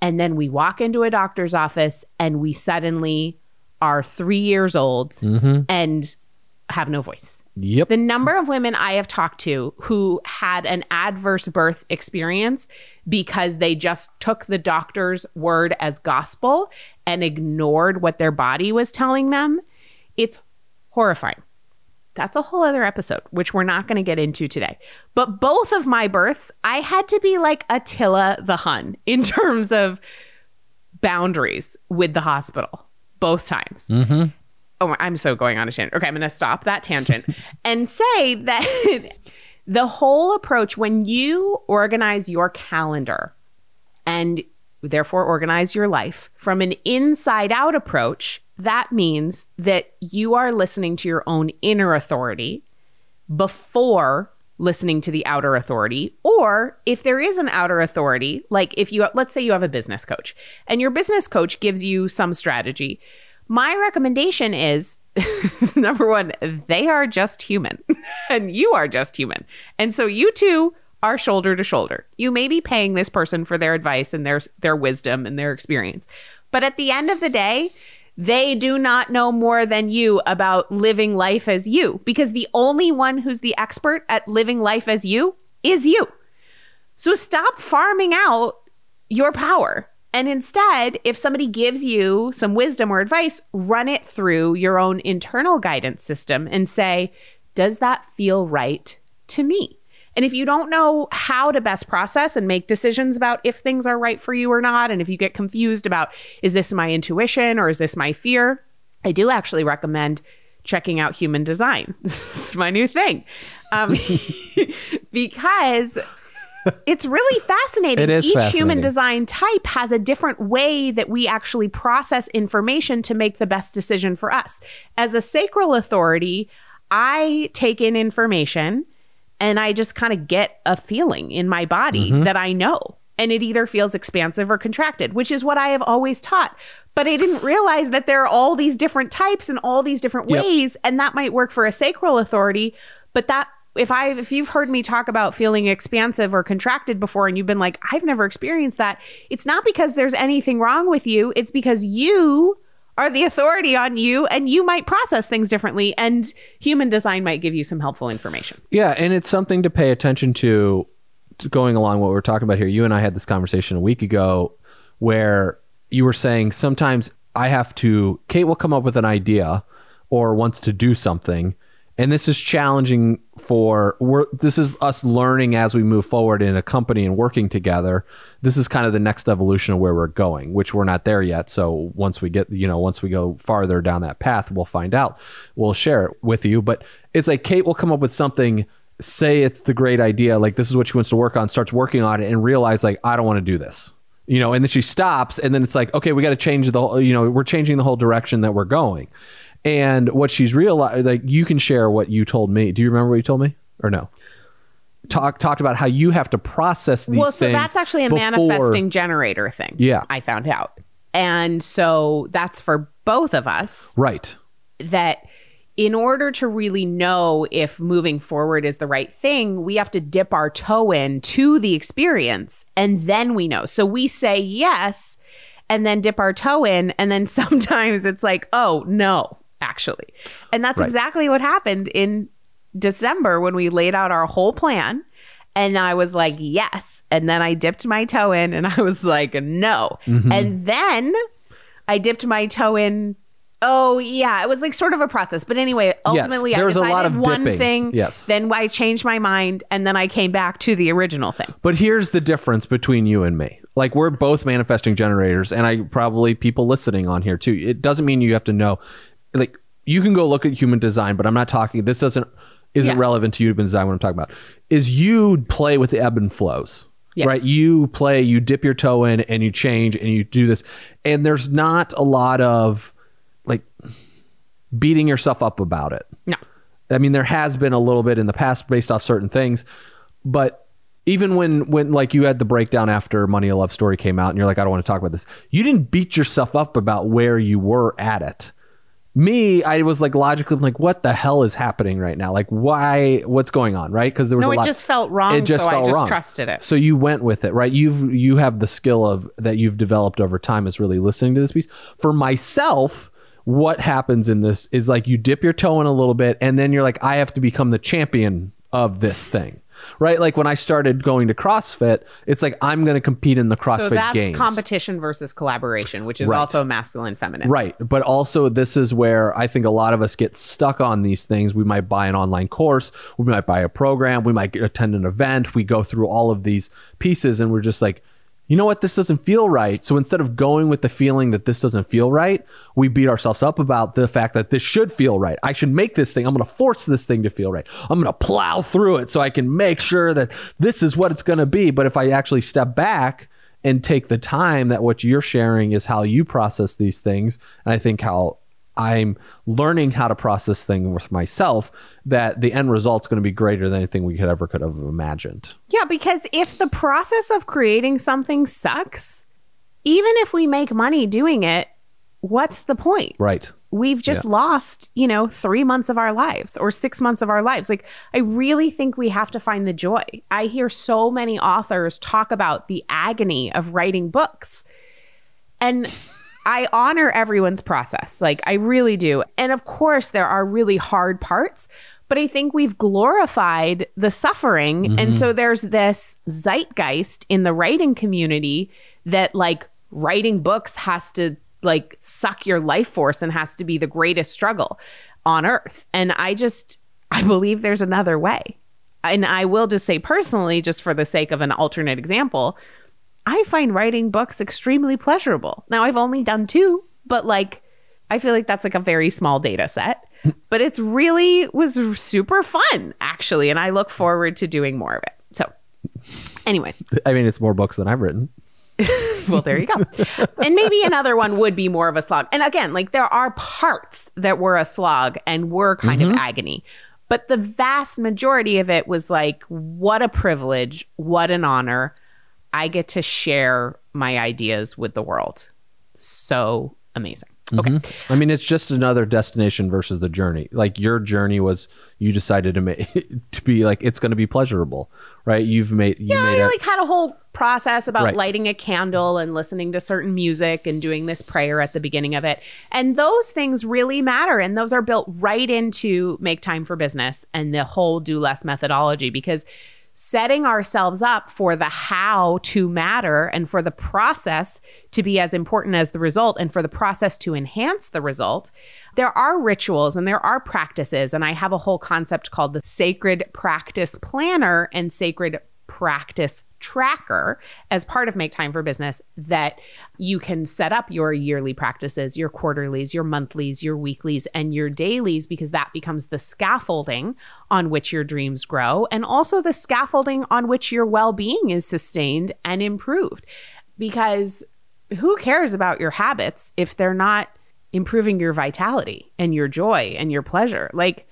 S1: And then we walk into a doctor's office and we suddenly are three years old mm-hmm. and have no voice.
S2: Yep.
S1: The number of women I have talked to who had an adverse birth experience because they just took the doctor's word as gospel and ignored what their body was telling them, it's horrifying. That's a whole other episode, which we're not going to get into today. But both of my births, I had to be like Attila the Hun in terms of boundaries with the hospital, both times. Mm-hmm. Oh, I'm so going on a tangent. Okay, I'm going to stop that tangent and say that the whole approach when you organize your calendar and therefore organize your life from an inside out approach, that means that you are listening to your own inner authority before listening to the outer authority or if there is an outer authority like if you let's say you have a business coach and your business coach gives you some strategy my recommendation is number 1 they are just human. And you are just human. And so you two are shoulder to shoulder. You may be paying this person for their advice and their their wisdom and their experience. But at the end of the day they do not know more than you about living life as you. Because the only one who's the expert at living life as you is you. So stop farming out your power. And instead, if somebody gives you some wisdom or advice, run it through your own internal guidance system and say, does that feel right to me? And if you don't know how to best process and make decisions about if things are right for you or not, and if you get confused about is this my intuition or is this my fear, I do actually recommend checking out human design. this is my new thing. Um, because it's really fascinating.
S2: It is
S1: Each human design type has a different way that we actually process information to make the best decision for us. As a sacral authority, I take in information and I just kind of get a feeling in my body
S2: Mm-hmm.
S1: that I know. And it either feels expansive or contracted, which is what I have always taught. But I didn't realize that there are all these different types and all these different
S2: Yep.
S1: ways. And that might work for a sacral authority. But that, if I, if you've heard me talk about feeling expansive or contracted before and you've been like, I've never experienced that, it's not because there's anything wrong with you. It's because you are the authority on you and you might process things differently. And human design might give you some helpful information.
S2: Yeah, and it's something to pay attention to, going along what we're talking about here. You and I had this conversation a week ago where you were saying sometimes I have to Kate will come up with an idea or wants to do something and this is challenging for we're this is us learning as we move forward in a company and working together. This is kind of the next evolution of where we're going which we're not there yet. So once we get you know once we go farther down that path we'll find out. We'll share it with you. But it's like kate will come up with something say it's the great idea like this is what she wants to work on starts working on it and realize like i don't want to do this. You know and then she stops and then it's like okay we got to change the whole you know we're changing the whole direction that we're going and what she's realized like you can share what you told me do you remember what you told me or no talk talked about how you have to process these
S1: well, so
S2: things
S1: that's actually a
S2: before-
S1: manifesting generator thing.
S2: Yeah.
S1: I found out. And so that's for both of us
S2: right
S1: that in order to really know if moving forward is the right thing, we have to dip our toe in to the experience and then we know. So we say yes. and then dip our toe in. And then sometimes it's like, oh, no, actually. And that's
S2: Right.
S1: exactly what happened in December when we laid out our whole plan. And I was like, yes. And then I dipped my toe in and I was like, no.
S2: Mm-hmm.
S1: And then I dipped my toe in. Oh yeah, it was like sort of a process. But anyway, ultimately I
S2: there's a
S1: decided
S2: lot of
S1: one
S2: dipping.
S1: thing.
S2: Yes.
S1: Then I changed my mind and then I came back to the original thing.
S2: But here's the difference between you and me. Like we're both manifesting generators, and I probably people listening on here too. It doesn't mean you have to know. Like you can go look at human design, but I'm not talking. This doesn't isn't
S1: Yeah.
S2: relevant to human design. What I'm talking about is you play with the ebb and flows.
S1: Yes.
S2: Right, you play, you dip your toe in, and you change, and you do this, and there's not a lot of like beating yourself up about it.
S1: No.
S2: I mean, there has been a little bit in the past based off certain things, but even when when like you had the breakdown after Money a Love Story came out, and you're like, I don't want to talk about this. You didn't beat yourself up about where you were at it. Me, I was like logically I'm like, what the hell is happening right now? Like, why? What's going on? Right? Because there was
S1: No, it
S2: lot.
S1: just felt wrong, It so I just trusted it.
S2: So you went with it, right? You've you have the skill of that you've developed over time is really listening to this piece. For myself, what happens in this is like you dip your toe in a little bit, and then you're like, I have to become the champion of this thing. Right, like when I started going to CrossFit, it's like I'm going to compete in the CrossFit
S1: So that's
S2: games.
S1: competition versus collaboration, which is
S2: Right.
S1: also masculine feminine.
S2: Right. But also, this is where I think a lot of us get stuck on these things. We might buy an online course, we might buy a program, we might attend an event, we go through all of these pieces, and we're just like, you know what, this doesn't feel right. So instead of going with the feeling that this doesn't feel right, we beat ourselves up about the fact that this should feel right. I should make this thing, I'm going to force this thing to feel right. I'm going to plow through it so I can make sure that this is what it's going to be. But if I actually step back, and take the time that what you're sharing is how you process these things and i think how i'm learning how to process things with myself that the end result's going to be greater than anything we could ever could have imagined
S1: Yeah, because if the process of creating something sucks, even if we make money doing it, what's the point?
S2: right
S1: We've just lost, you know, three months of our lives or six months of our lives. Like, I really think we have to find the joy. I hear so many authors talk about the agony of writing books. And I honor everyone's process. Like, I really do. And of course, there are really hard parts, but I think we've glorified the suffering. And so mm-hmm. there's this zeitgeist in the writing community that, like, writing books has to, like, suck your life force and has to be the greatest struggle on earth. And I just, I believe there's another way. And I will just say personally, just for the sake of an alternate example, I find writing books extremely pleasurable. Now I've only done two, but like I feel like that's like a very small data set. But it's really was super fun actually, and I look forward to doing more of it. So anyway,
S2: i mean it's more books than i've written
S1: well there you go. and maybe another one would be more of a slog. And again, like there are parts that were a slog and were kind of mm-hmm. agony. But the vast majority of it was like, what a privilege, what an honor. I get to share my ideas with the world. So amazing. Mm-hmm. Okay.
S2: i mean it's just another destination versus the journey like your journey was you decided to make to be like it's going to be pleasurable right you've made you
S1: Yeah,
S2: made
S1: I
S2: a,
S1: like had a whole process about
S2: Right.
S1: lighting a candle and listening to certain music and doing this prayer at the beginning of it. And those things really matter. And those are built right into Make Time for Business and the whole Do Less methodology because setting ourselves up for the how to matter and for the process to be as important as the result and for the process to enhance the result, there are rituals and there are practices. And I have a whole concept called the Sacred Practice Planner and Sacred Practice Tracker as part of Make Time for Business that you can set up your yearly practices, your quarterlies, your monthlies, your weeklies, and your dailies because that becomes the scaffolding on which your dreams grow and also the scaffolding on which your well being is sustained and improved. Because who cares about your habits if they're not improving your vitality and your joy and your pleasure? Like,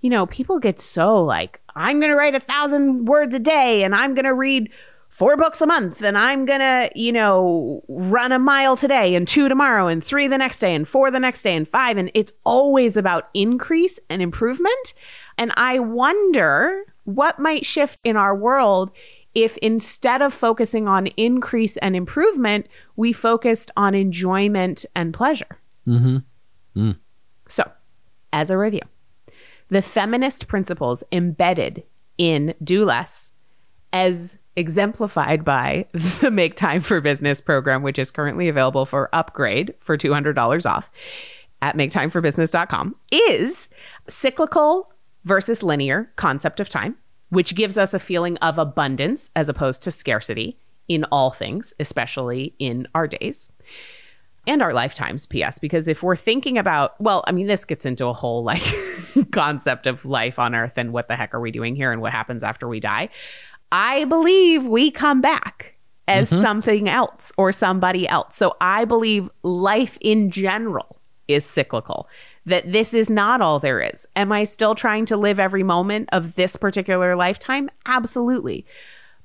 S1: you know, people get so like, I'm going to write a thousand words a day and I'm going to read four books a month and I'm going to, you know, run a mile today and two tomorrow and three the next day and four the next day and five. And it's always about increase and improvement. And I wonder what might shift in our world if instead of focusing on increase and improvement, we focused on enjoyment and pleasure.
S2: Mm-hmm.
S1: So, as a review, the feminist principles embedded in Do Less, as exemplified by the Make Time for Business program, which is currently available for upgrade for $200 off at maketimeforbusiness.com, is cyclical versus linear concept of time, which gives us a feeling of abundance as opposed to scarcity in all things, especially in our days and our lifetimes ps because if we're thinking about well i mean this gets into a whole like concept of life on earth and what the heck are we doing here and what happens after we die i believe we come back as mm-hmm. something else or somebody else. So i believe life in general is cyclical that this is not all there is. Am i still trying to live every moment of this particular lifetime? Absolutely.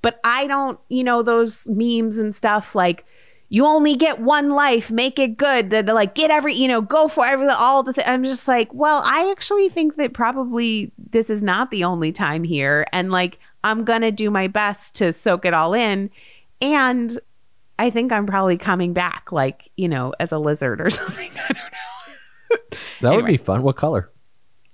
S1: But i don't you know those memes and stuff like you only get one life make it good that like get every you know go for every all the th- i'm just like well i actually think that probably this is not the only time here and like i'm gonna do my best to soak it all in and i think i'm probably coming back like you know as a lizard or something i don't know
S2: That would be fun. What color?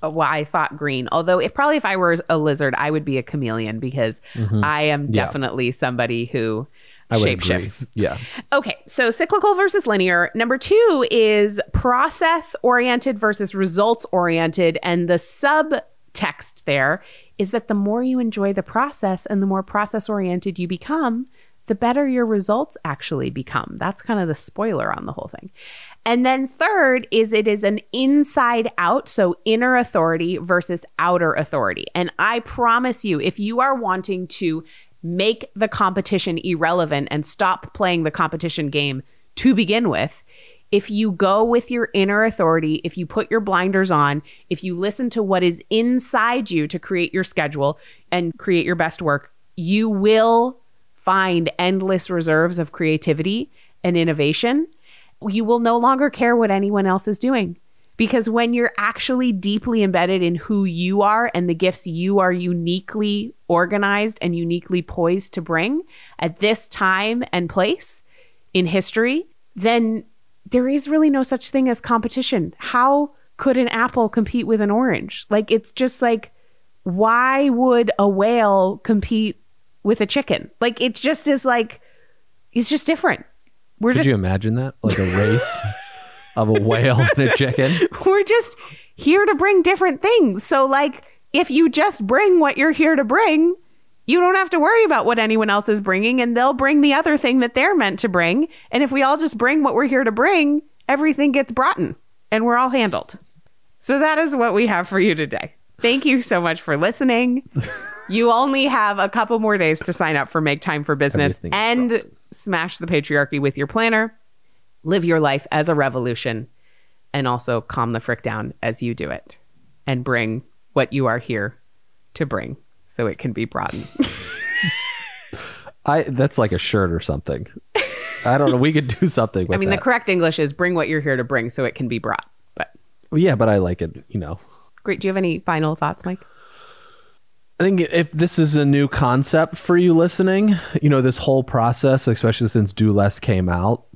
S1: Uh, well, I thought green. Although, if probably if I were a lizard, I would be a chameleon because I am
S2: Mm-hmm. Yeah.
S1: definitely somebody who
S2: I would agree.
S1: shapeshifts.
S2: Yeah.
S1: Okay, so cyclical versus linear. Number two is process oriented versus results oriented. And the subtext there is that the more you enjoy the process and the more process oriented you become, the better your results actually become. That's kind of the spoiler on the whole thing. And then third is it is an inside out, so inner authority versus outer authority. And I promise you, if you are wanting to make the competition irrelevant and stop playing the competition game to begin with, if you go with your inner authority, if you put your blinders on, if you listen to what is inside you to create your schedule and create your best work, you will find endless reserves of creativity and innovation. You will no longer care what anyone else is doing. Because when you're actually deeply embedded in who you are and the gifts you are uniquely organized and uniquely poised to bring at this time and place in history, then there is really no such thing as competition. How could an apple compete with an orange? Like, it's just like, why would a whale compete with a chicken? Like, it just is like, it's just different. We're
S2: Could
S1: just
S2: you imagine that? Like a race of a whale and a chicken?
S1: we're just here to bring different things. So, like, if you just bring what you're here to bring, you don't have to worry about what anyone else is bringing, and they'll bring the other thing that they're meant to bring. And if we all just bring what we're here to bring, everything gets brought in and we're all handled. So, that is what we have for you today. Thank you so much for listening. you only have a couple more days to sign up for Make Time for Business and smash the patriarchy with your planner. Live your life as a revolution and also calm the frick down as you do it and bring what you are here to bring so it can be brought.
S2: I that's like a shirt or something. I don't know. We could do something with
S1: I mean, the correct English is bring what you're here to bring so it can be brought. But
S2: yeah, but I like it, you know.
S1: great. Do you have any final thoughts, Mike?
S2: I think if this is a new concept for you listening, you know, this whole process, especially since Do Less came out,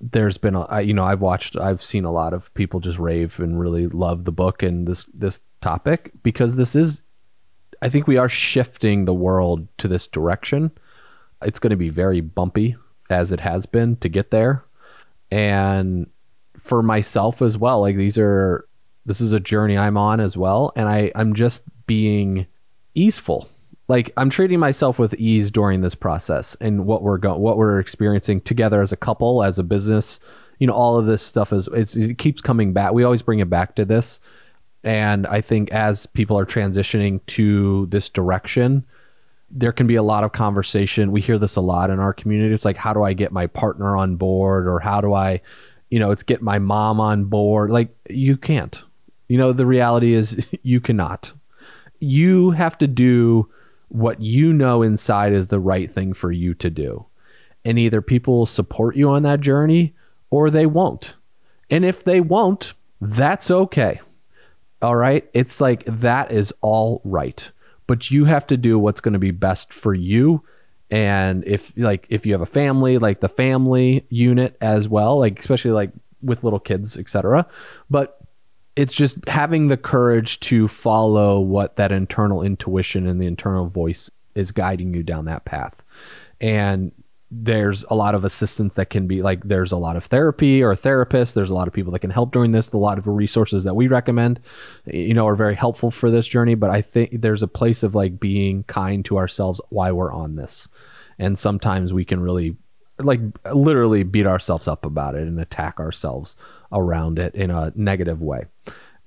S2: there's been a, you know, I've watched, I've seen a lot of people just rave and really love the book and this, this topic because this is, I think we are shifting the world to this direction. It's going to be very bumpy as it has been to get there. And for myself as well, like these are, this is a journey I'm on as well. And I, I'm just being easeful. Like I'm treating myself with ease during this process and what we're going, what we're experiencing together as a couple, as a business. You know, all of this stuff is it keeps coming back. We always bring it back to this, and I think as people are transitioning to this direction, there can be a lot of conversation. We hear this a lot in our community. It's like, how do I get my partner on board, or how do I, you know, it's get my mom on board. Like you can't. You know, the reality is you cannot you have to do what you know inside is the right thing for you to do. And either people will support you on that journey or they won't. And if they won't, that's okay. All right. It's like that is all right. But you have to do what's going to be best for you And if like if you have a family, like the family unit as well, like especially like with little kids, etc. But it's just having the courage to follow what that internal intuition and the internal voice is guiding you down that path. And there's a lot of assistance that can be like there's a lot of therapy or therapists there's a lot of people that can help during this a lot of resources that we recommend you know are very helpful for this journey but i think there's a place of like being kind to ourselves while we're on this and sometimes we can really like literally beat ourselves up about it and attack ourselves around it in a negative way.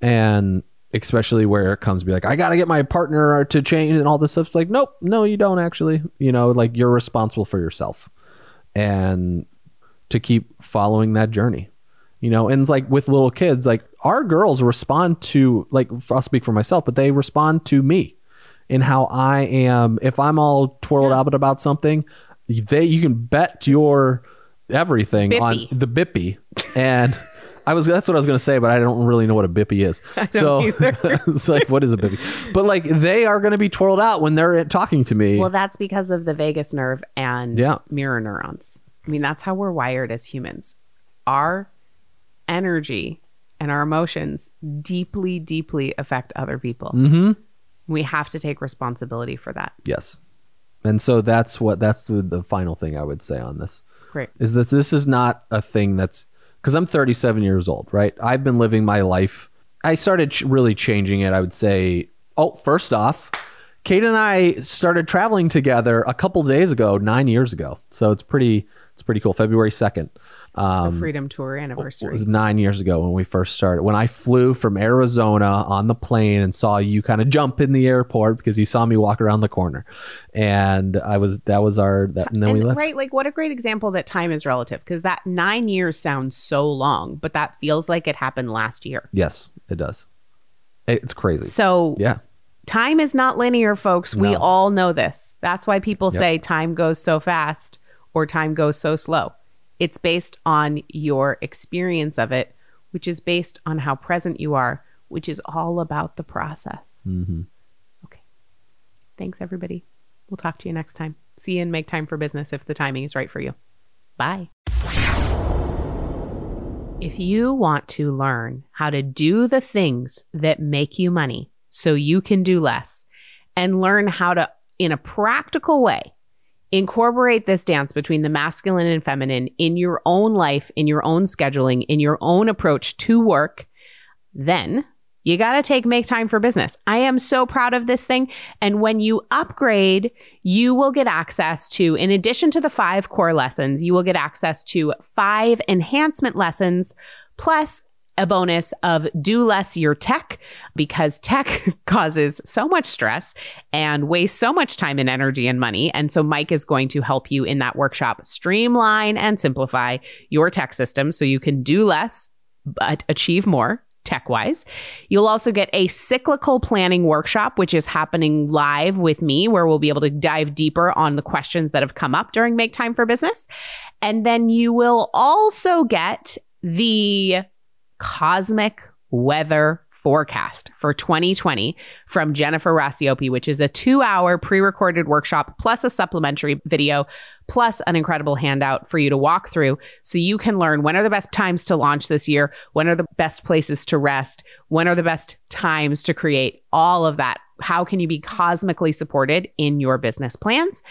S2: And especially where it comes to be like i gotta get my partner to change and all this stuff. It's like nope no you don't actually. You know like you're responsible for yourself and to keep following that journey you know? And it's like with little kids like our girls respond to like i'll speak for myself but they respond to me in how i am. If i'm all twirled out about something they you can bet your everything
S1: Bippy.
S2: on the bippy and I was that's what I was going to say, but I don't really know what a bippy is. so it's like, what is a bippy? But like, they are going to be twirled out when they're talking to me.
S1: Well, that's because of the vagus nerve and
S2: Yeah.
S1: mirror neurons. I mean, that's how we're wired as humans. Our energy and our emotions deeply, deeply affect other people.
S2: mm-hmm.
S1: We have to take responsibility for that.
S2: Yes, and so that's what that's the, the final thing I would say on this
S1: Great.
S2: is that this is not a thing that's because I'm 37 years old, right? I've been living my life. I started ch- really changing it. I would say, oh, first off, Kate and I started traveling together a couple days ago, nine years ago. So it's pretty, it's pretty cool. February 2nd.
S1: The Freedom Tour anniversary.
S2: Um, It was nine years ago when we first started. When I flew from Arizona on the plane and saw you kind of jump in the airport because you saw me walk around the corner, and I was that was our that, and then we left.
S1: right, like what a great example that time is relative because that nine years sounds so long, but that feels like it happened last year.
S2: Yes, it does. It's crazy.
S1: So
S2: Yeah,
S1: time is not linear, folks. We
S2: No.
S1: all know this. That's why people
S2: Yep.
S1: say time goes so fast or time goes so slow. It's based on your experience of it, which is based on how present you are, which is all about the process.
S2: hmm
S1: Okay. Thanks, everybody. We'll talk to you next time. See you and make time for business if the timing is right for you. Bye. If you want to learn how to do the things that make you money so you can do less and learn how to, in a practical way, incorporate this dance between the masculine and feminine in your own life, in your own scheduling, in your own approach to work, then you got to take make time for business. I am so proud of this thing. And when you upgrade, you will get access to, in addition to the five core lessons, you will get access to five enhancement lessons plus a bonus of do less your tech because tech causes so much stress and wastes so much time and energy and money. And so Mike is going to help you in that workshop streamline and simplify your tech system so you can do less but achieve more tech wise. You'll also get a cyclical planning workshop, which is happening live with me, where we'll be able to dive deeper on the questions that have come up during Make Time for Business. And then you will also get the cosmic weather forecast for 2020 from Jennifer Racioppi, which is a two hour pre recorded workshop plus a supplementary video plus an incredible handout for you to walk through so you can learn when are the best times to launch this year, when are the best places to rest, when are the best times to create all of that. How can you be cosmically supported in your business plans?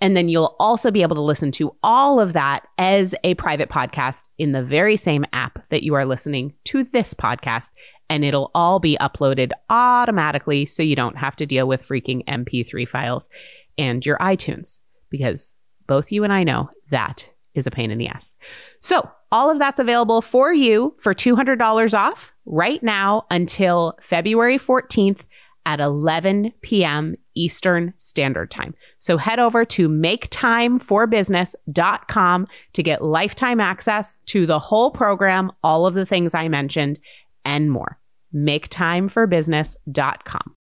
S1: And then you'll also be able to listen to all of that as a private podcast in the very same app that you are listening to this podcast. And it'll all be uploaded automatically so you don't have to deal with freaking MP3 files and your iTunes because both you and I know that is a pain in the ass. So, all of that's available for you for $200 off right now until February 14th at 11 p.m. Eastern Standard Time. So head over to maketimeforbusiness.com to get lifetime access to the whole program, all of the things I mentioned, and more. Maketimeforbusiness.com.